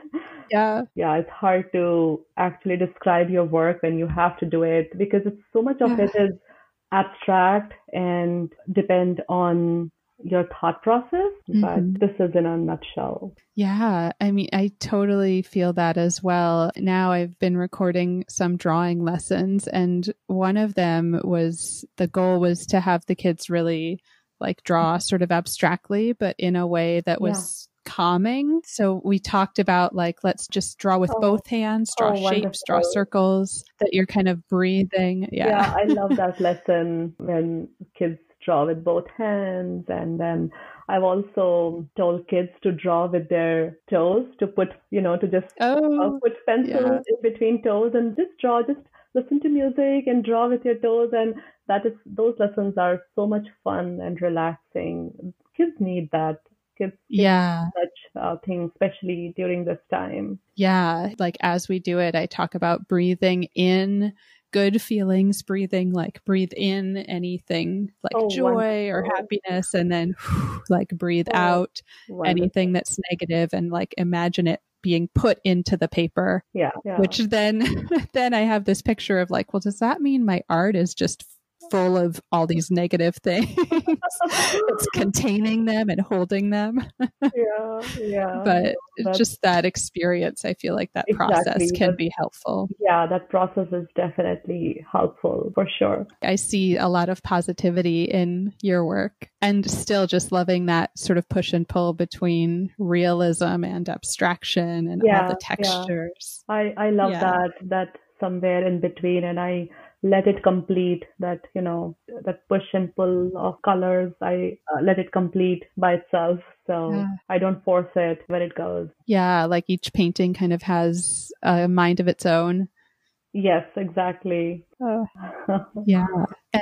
Yeah. Yeah, it's hard to actually describe your work when you have to do it because it's so much of yeah. it is abstract and depend on your thought process, mm-hmm. but this is in a nutshell. Yeah, I mean, I totally feel that as well. Now I've been recording some drawing lessons, and one of them was the goal was to have the kids really like draw sort of abstractly, but in a way that was. Yeah. calming so we talked about like let's just draw with oh. both hands draw oh, shapes draw circles that you're kind of breathing yeah yeah i love [LAUGHS] that lesson when kids draw with both hands. And then I've also told kids to draw with their toes, to put, you know, to just oh, uh, put pencils yeah. in between toes and just draw, just listen to music and draw with your toes. And that is, those lessons are so much fun and relaxing. Kids need that kids yeah such uh, things especially during this time yeah like as we do it i talk about breathing in good feelings, breathing, like breathe in anything like oh, joy wonderful. or happiness, and then [SIGHS] like breathe oh, out wonderful. anything that's negative and like imagine it being put into the paper. Yeah, yeah. Which then, [LAUGHS] then I have this picture of like, well, does that mean my art is just full of all these negative things. [LAUGHS] it's containing them and holding them. [LAUGHS] yeah, yeah. But That's, just that experience, I feel like that exactly. process can be helpful. Yeah, that process is definitely helpful for sure. I see a lot of positivity in your work and still just loving that sort of push and pull between realism and abstraction and yeah, all the textures. Yeah. I, I love yeah. that, that somewhere in between. And I, let it complete that you know that push and pull of colors i uh, let it complete by itself. So yeah. i don't force it where it goes. Yeah like each painting kind of has a mind of its own. Yes exactly. Uh, [LAUGHS] yeah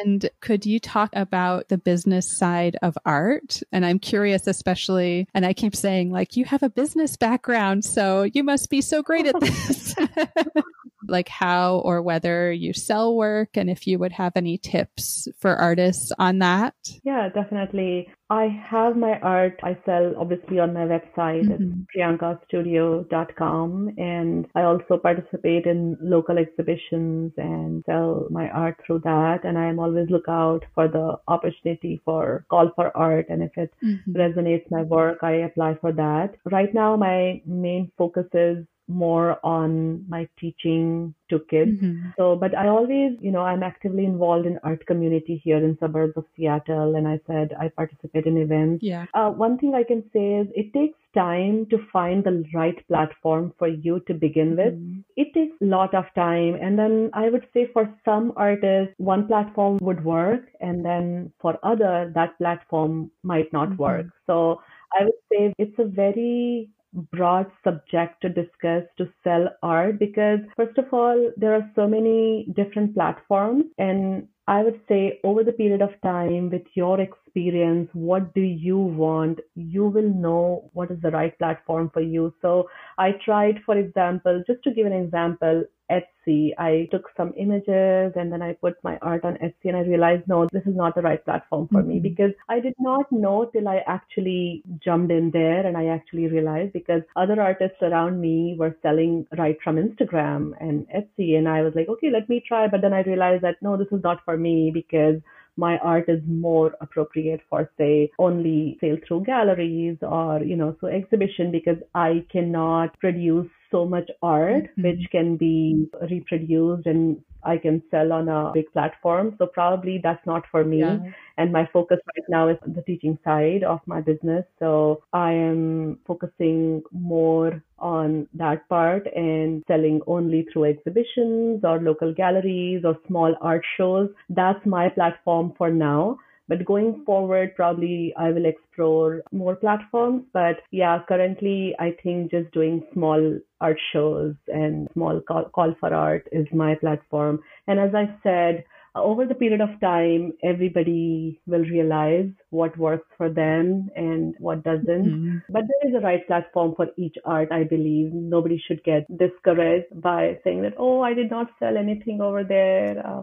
and could you talk about the business side of art and i'm curious especially and i keep saying like you have a business background so you must be so great at this [LAUGHS] [LAUGHS] like how or whether you sell work and if you would have any tips for artists on that. Yeah, definitely. I have my art. I sell obviously on my website mm-hmm. priyankastudio.com and I also participate in local exhibitions and sell my art through that and I am always look out for the opportunity for call for art and if it mm-hmm. resonates my work I apply for that. Right now my main focus is more on my teaching to kids. Mm-hmm. So, but I always, you know, I'm actively involved in art community here in suburbs of Seattle, and I said I participate in events. Yeah. Uh, one thing I can say is it takes time to find the right platform for you to begin with. Mm-hmm. It takes a lot of time, and then I would say for some artists, one platform would work, and then for other, that platform might not mm-hmm. work. So I would say it's a very broad subject to discuss to sell art because first of all, there are so many different platforms and I would say over the period of time with your experience, what do you want? You will know what is the right platform for you. So I tried, for example, just to give an example, Etsy. I took some images and then I put my art on Etsy and I realized, no, this is not the right platform for mm-hmm. me because I did not know till I actually jumped in there and I actually realized because other artists around me were selling right from Instagram and Etsy. And I was like, okay, let me try. But then I realized that no, this is not for me because my art is more appropriate for say only sale through galleries or you know so exhibition because i cannot produce so much art mm-hmm. which can be reproduced and I can sell on a big platform. So probably that's not for me. Yeah. And my focus right now is the teaching side of my business. So I am focusing more on that part and selling only through exhibitions or local galleries or small art shows. That's my platform for now. But going forward, probably I will explore more platforms. But yeah, currently I think just doing small art shows and small call, call for art is my platform. And as I said, over the period of time, everybody will realize what works for them and what doesn't. Mm-hmm. But there is a right platform for each art, I believe. Nobody should get discouraged by saying that, oh, I did not sell anything over there. Uh,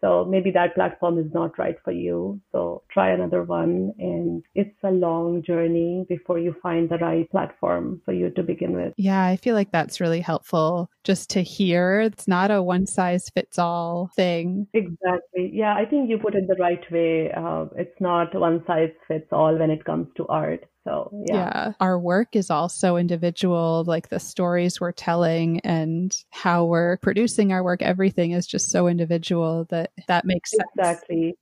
so maybe that platform is not right for you. So try another one. And it's a long journey before you find the right platform for you to begin with. Yeah, I feel like that's really helpful just to hear. It's not a one size fits all thing. Exactly. Yeah, I think you put it the right way. Uh, it's not one size fits all when it comes to art. So, yeah. yeah. Our work is also individual, like the stories we're telling and how we're producing our work, everything is just so individual that that makes sense. Exactly.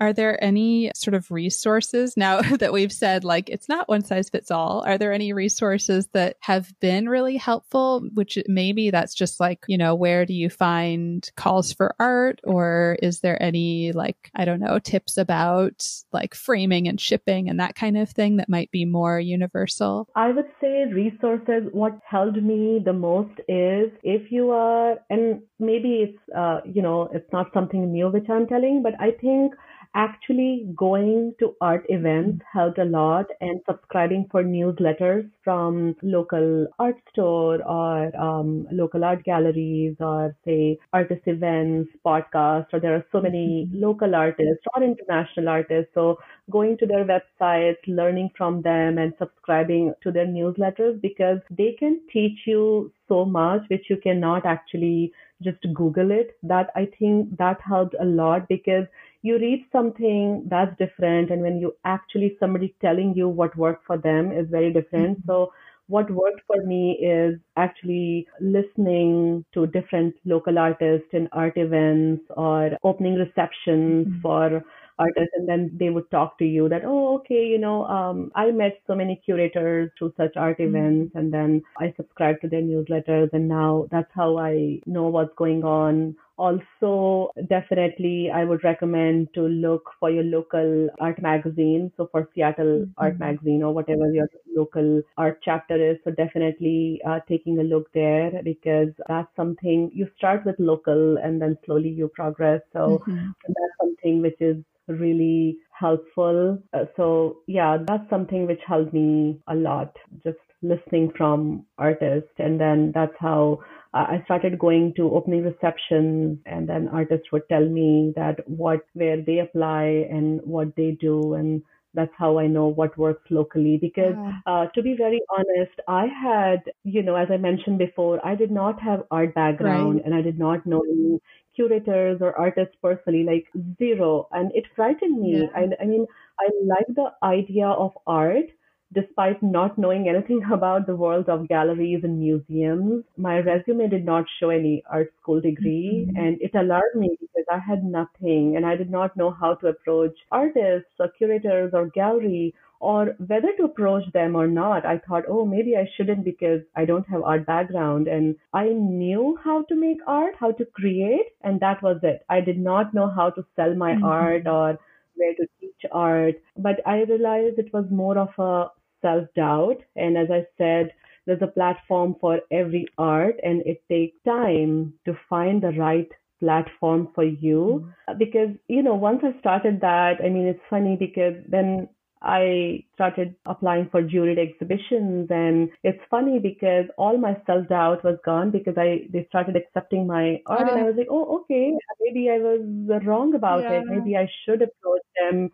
Are there any sort of resources now [LAUGHS] that we've said, like, it's not one size fits all? Are there any resources that have been really helpful? Which maybe that's just like, you know, where do you find calls for art? Or is there any, like, I don't know, tips about like framing and shipping and that kind of thing that might be more universal? I would say resources, what helped me the most is if you are, and maybe it's, uh, you know, it's not something new which I'm telling, but I think actually going to art events helped a lot and subscribing for newsletters from local art store or um, local art galleries or say artist events, podcasts, or there are so many mm-hmm. local artists or international artists. So going to their websites, learning from them and subscribing to their newsletters because they can teach you so much which you cannot actually just Google it. That I think that helped a lot because you read something that's different and when you actually somebody telling you what worked for them is very different. Mm-hmm. So what worked for me is actually listening to different local artists in art events or opening receptions mm-hmm. for artists and then they would talk to you that oh okay you know um, i met so many curators through such art mm-hmm. events and then i subscribed to their newsletters and now that's how i know what's going on also, definitely, I would recommend to look for your local art magazine. So, for Seattle mm-hmm. Art Magazine or whatever your local art chapter is. So, definitely uh, taking a look there because that's something you start with local and then slowly you progress. So, mm-hmm. that's something which is really helpful. Uh, so, yeah, that's something which helped me a lot. Just listening from artists, and then that's how I started going to opening receptions and then artists would tell me that what, where they apply and what they do. And that's how I know what works locally. Because uh, to be very honest, I had, you know, as I mentioned before, I did not have art background right. and I did not know any curators or artists personally, like zero. And it frightened me. Yeah. I, I mean, I like the idea of art, Despite not knowing anything [LAUGHS] about the world of galleries and museums, my resume did not show any art school degree mm-hmm. and it alarmed me because I had nothing and I did not know how to approach artists or curators or gallery or whether to approach them or not. I thought, oh, maybe I shouldn't because I don't have art background. And I knew how to make art, how to create, and that was it. I did not know how to sell my mm-hmm. art or where to teach art. But I realized it was more of a self doubt. And as I said, there's a platform for every art and it takes time to find the right platform for you mm-hmm. because you know once i started that i mean it's funny because then I started applying for juried exhibitions and it's funny because all my self doubt was gone because I they started accepting my art uh, and I was like, oh okay, maybe I was wrong about yeah. it. Maybe I should approach them.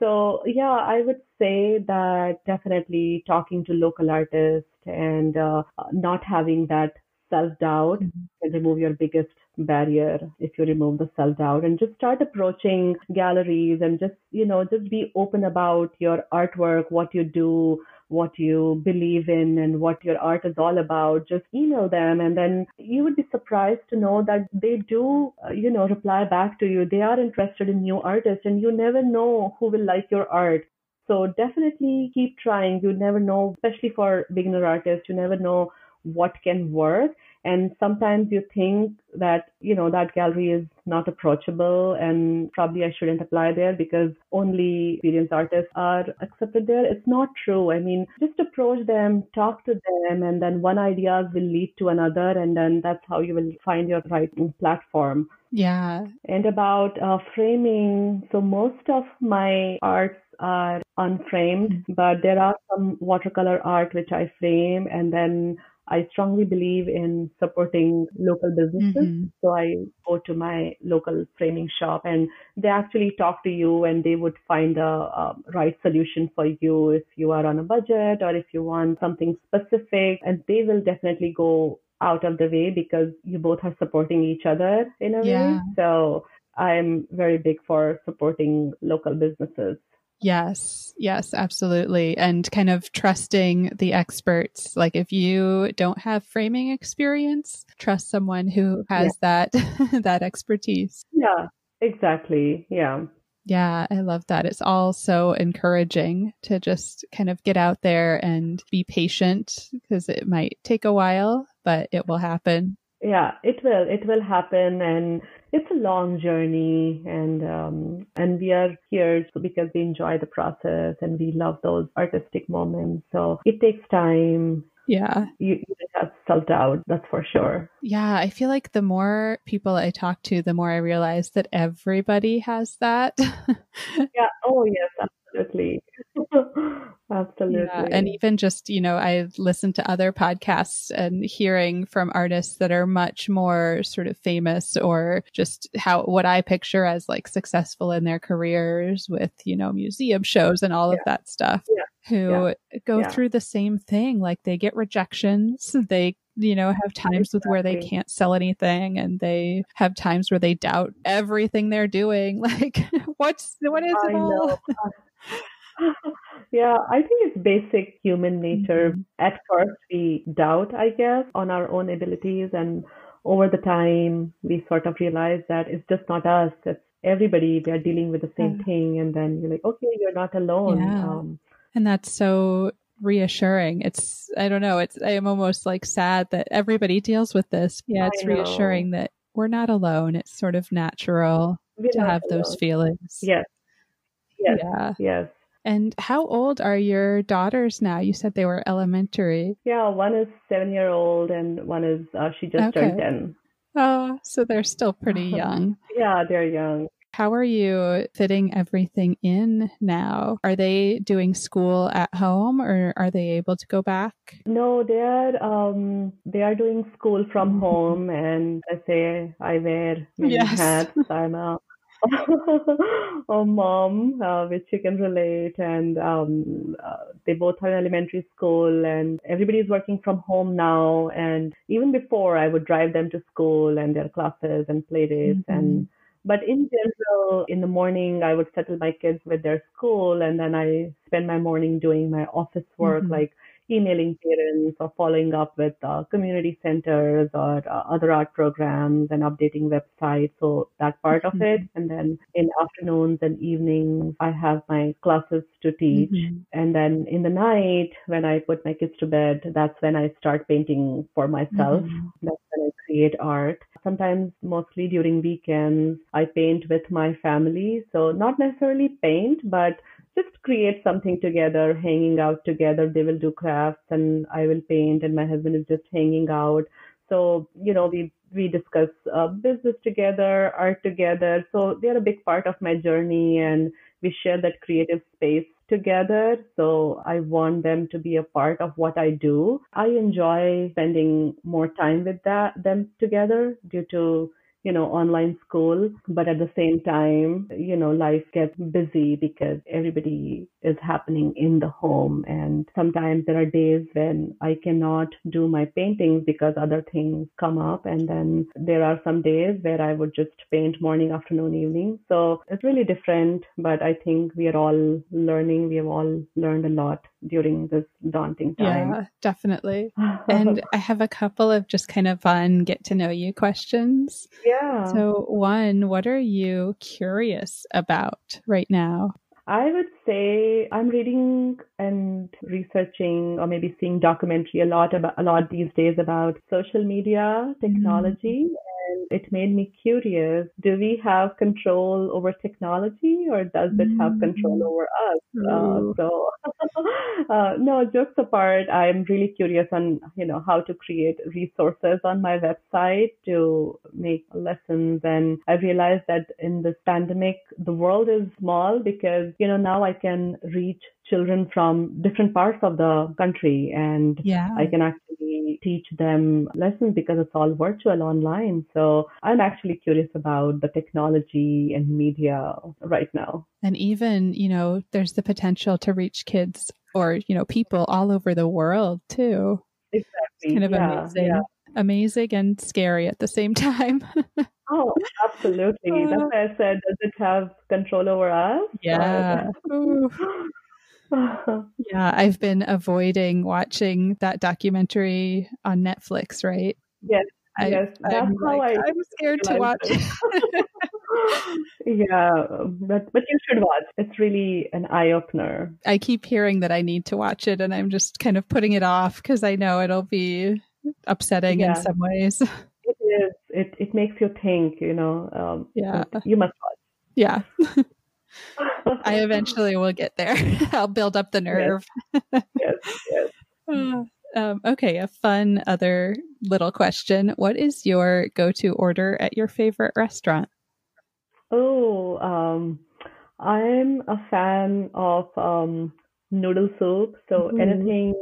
So yeah, I would say that definitely talking to local artists and uh, not having that self doubt mm-hmm. can remove your biggest barrier if you remove the self doubt and just start approaching galleries and just you know just be open about your artwork what you do what you believe in and what your art is all about just email them and then you would be surprised to know that they do uh, you know reply back to you. They are interested in new artists and you never know who will like your art. So definitely keep trying. You never know especially for beginner artists you never know what can work and sometimes you think that, you know, that gallery is not approachable and probably I shouldn't apply there because only experienced artists are accepted there. It's not true. I mean, just approach them, talk to them, and then one idea will lead to another. And then that's how you will find your right platform. Yeah. And about uh, framing, so most of my arts are unframed, but there are some watercolor art which I frame and then I strongly believe in supporting local businesses. Mm-hmm. So I go to my local framing shop and they actually talk to you and they would find a, a, right solution for you if you are on a budget or if you want something specific. And they will definitely go out of the way because you both are supporting each other in a yeah. way. So I'm very big for supporting local businesses. Yes, yes, absolutely. And kind of trusting the experts. Like if you don't have framing experience, trust someone who has yeah. that [LAUGHS] that expertise. Yeah, exactly. Yeah. Yeah, I love that. It's all so encouraging to just kind of get out there and be patient because it might take a while, but it will happen. Yeah, it will. It will happen and it's a long journey and um, and we are here because we enjoy the process and we love those artistic moments. So it takes time. Yeah. You, you have self-doubt that's for sure. Yeah i feel like the more people i talk to the more i realize that everybody has that. [LAUGHS] Yeah. Oh yes absolutely [LAUGHS] Absolutely. Yeah, and even just, you know, I listen to other podcasts and hearing from artists that are much more sort of famous or just how what I picture as like successful in their careers with, you know, museum shows and all yeah. of that stuff. Yeah. Who go through the same thing. Like they get rejections. They you know, have times exactly. with where they can't sell anything and they have times where they doubt everything they're doing. [LAUGHS] Like, what's, what is I it all? [LAUGHS] [LAUGHS] yeah, I think it's basic human nature. Mm-hmm. At first, we doubt, I guess, on our own abilities. And over the time, we sort of realize that it's just not us. It's everybody. They're dealing with the same yeah. thing. And then you're like, okay, you're not alone. Yeah. Um, and that's so reassuring. It's, I don't know, it's, I am almost like sad that everybody deals with this. Yeah, it's reassuring that we're not alone. It's sort of natural we're to have alone. those feelings. Yes. Yes. Yeah. Yes. And how old are your daughters now? You said they were elementary. Yeah, one is seven year old and one is, uh, she just okay. turned 10. Oh, so they're still pretty young. yeah, they're young. How are you fitting everything in now? Are they doing school at home or are they able to go back? No, they are um they are doing school from mm-hmm. home and I say I wear many yes. hats. I'm a [LAUGHS] a mom, uh, which you can relate, and um, uh, they both are in elementary school, and everybody's working from home now. And even before, I would drive them to school and their classes and play dates, mm-hmm. and but in general, in the morning, I would settle my kids with their school, and then I spend my morning doing my office work, mm-hmm. like emailing parents or following up with uh, community centers or uh, other art programs and updating websites. So that part mm-hmm. of it. And then in afternoons and evenings, I have my classes to teach. Mm-hmm. And then in the night, when I put my kids to bed, that's when I start painting for myself. Mm-hmm. That's when I create art. Sometimes, mostly during weekends, I paint with my family. So not necessarily paint, but just create something together, hanging out together. They will do crafts and I will paint and my husband is just hanging out. So, you know, we we discuss uh, business together, art together. So they're a big part of my journey and we share that creative space together. So I want them to be a part of what I do. I enjoy spending more time with that, them together due to you know, online school. But at the same time, you know, life gets busy because everybody is happening in the home. And sometimes there are days when I cannot do my paintings because other things come up. And then there are some days where I would just paint morning, afternoon, evening. So it's really different. But I think we are all learning. We have all learned a lot during this daunting time. Yeah, definitely. [LAUGHS] and I have a couple of just kind of fun get to know you questions. Yeah. So, one, what are you curious about right now? I would say I'm reading and researching or maybe seeing documentary a lot about a lot these days about social media technology mm and it made me curious. Do we have control over technology or does it have control mm. over us? Uh, so, [LAUGHS] uh, no, jokes apart, I'm really curious on, you know, how to create resources on my website to make lessons. And I realized that in this pandemic, the world is small because, you know, now I can reach children from different parts of the country and yeah. I can actually teach them lessons because it's all virtual online. So I'm actually curious about the technology and media right now. And even, you know, there's the potential to reach kids or, you know, people all over the world too. Exactly. It's kind of yeah, amazing. Yeah. Amazing and scary at the same [LAUGHS] time. Oh, absolutely. [LAUGHS] That's why I said, does it have control over us? Yeah. Uh, [LAUGHS] yeah, I've been avoiding watching that documentary on Netflix, right? Yes. I, yes, that's I'm how like, I, I'm scared to watch. It. [LAUGHS] Yeah, but but you should watch. It's really an eye opener. I keep hearing that I need to watch it, and I'm just kind of putting it off because I know it'll be upsetting yeah. in some ways. It is. It it makes you think. You know. Um, yeah. You must watch. Yeah. [LAUGHS] I eventually will get there. [LAUGHS] I'll build up the nerve. Yes, yes. yes. [LAUGHS] um, okay, a fun other little question. What is your go to order at your favorite restaurant? Oh, um, I'm a fan of um, noodle soup. So mm-hmm. anything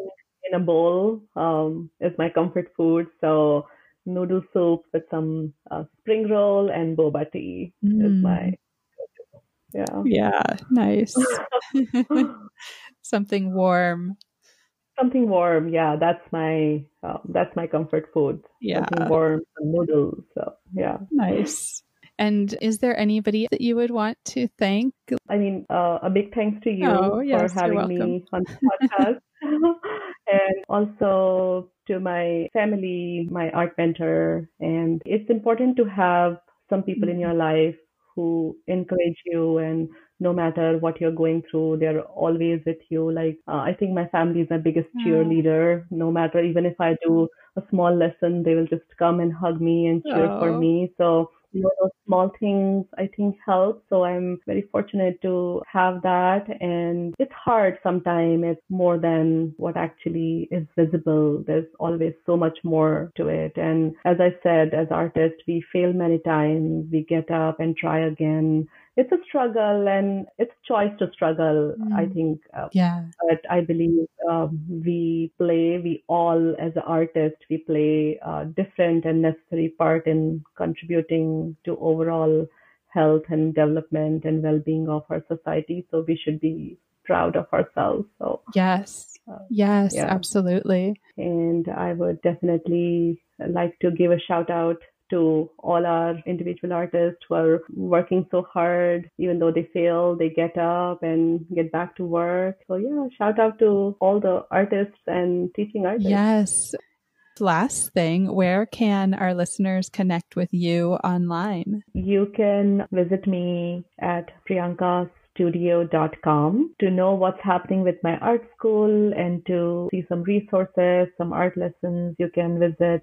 in a bowl um, is my comfort food. So noodle soup with some uh, spring roll and boba tea mm. is my yeah. Yeah. Nice. [LAUGHS] [LAUGHS] Something warm. Something warm. Yeah. That's my, uh, that's my comfort food. Yeah. Something warm, noodles. So yeah. Nice. And is there anybody that you would want to thank? I mean, uh, a big thanks to you oh, yes, for having me on the [LAUGHS] podcast. [LAUGHS] and also to my family, my art mentor. And it's important to have some people in mm-hmm. your life who encourage you and no matter what you're going through, they're always with you. Like, uh, I think my family is my biggest mm. cheerleader. No matter, even if I do a small lesson, they will just come and hug me and cheer oh. for me. So you know, those small things I think help. So I'm very fortunate to have that. And it's hard sometimes. It's more than what actually is visible. There's always so much more to it. And as I said, as artists, we fail many times. We get up and try again it's a struggle and it's choice to struggle mm. i think uh, yeah. but i believe um, we play we all as an artist we play a different and necessary part in contributing to overall health and development and well-being of our society. So we should be proud of ourselves. So yes. uh, yes yeah. absolutely. And i would definitely like to give a shout out to all our individual artists who are working so hard. Even though they fail, they get up and get back to work. So, yeah, shout out to all the artists and teaching artists. Yes. Last thing, where can our listeners connect with you online? You can visit me at Priyanka studio.com to know what's happening with my art school and to see some resources, some art lessons. You can visit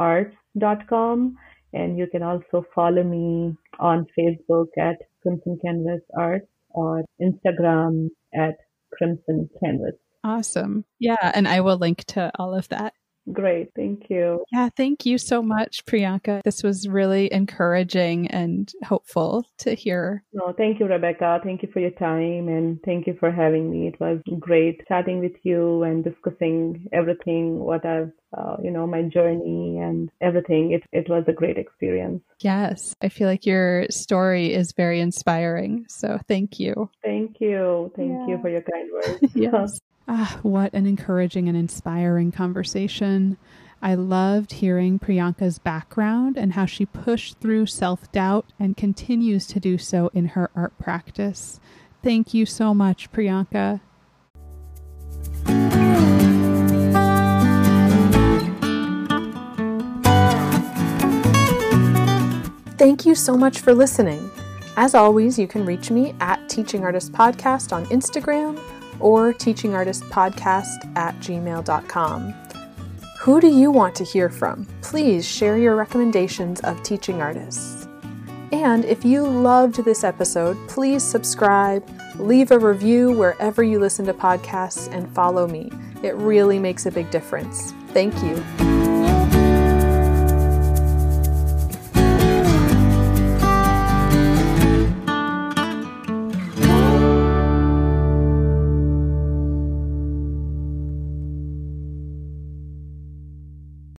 crimsoncanvasarts.com and you can also follow me on Facebook at Crimson Canvas Arts. or Instagram at Crimson Canvas. Awesome. Yeah. And I will link to all of that. Great. Thank you. Yeah. Thank you so much, Priyanka. This was really encouraging and hopeful to hear. No, thank you, Rebecca. Thank you for your time and thank you for having me. It was great chatting with you and discussing everything, what I've, uh, you know, my journey and everything. It, it was a great experience. Yes. I feel like your story is very inspiring. So thank you. Thank you. Thank yeah. you for your kind words. [LAUGHS] yes. [LAUGHS] Ah, what an encouraging and inspiring conversation. I loved hearing Priyanka's background and how she pushed through self doubt and continues to do so in her art practice. Thank you so much, Priyanka. Thank you so much for listening. As always, you can reach me at Teaching Artist Podcast on Instagram or teachingartistpodcast at gmail.com. Who do you want to hear from? Please share your recommendations of teaching artists. And if you loved this episode, please subscribe, leave a review wherever you listen to podcasts, and follow me. It really makes a big difference. Thank you.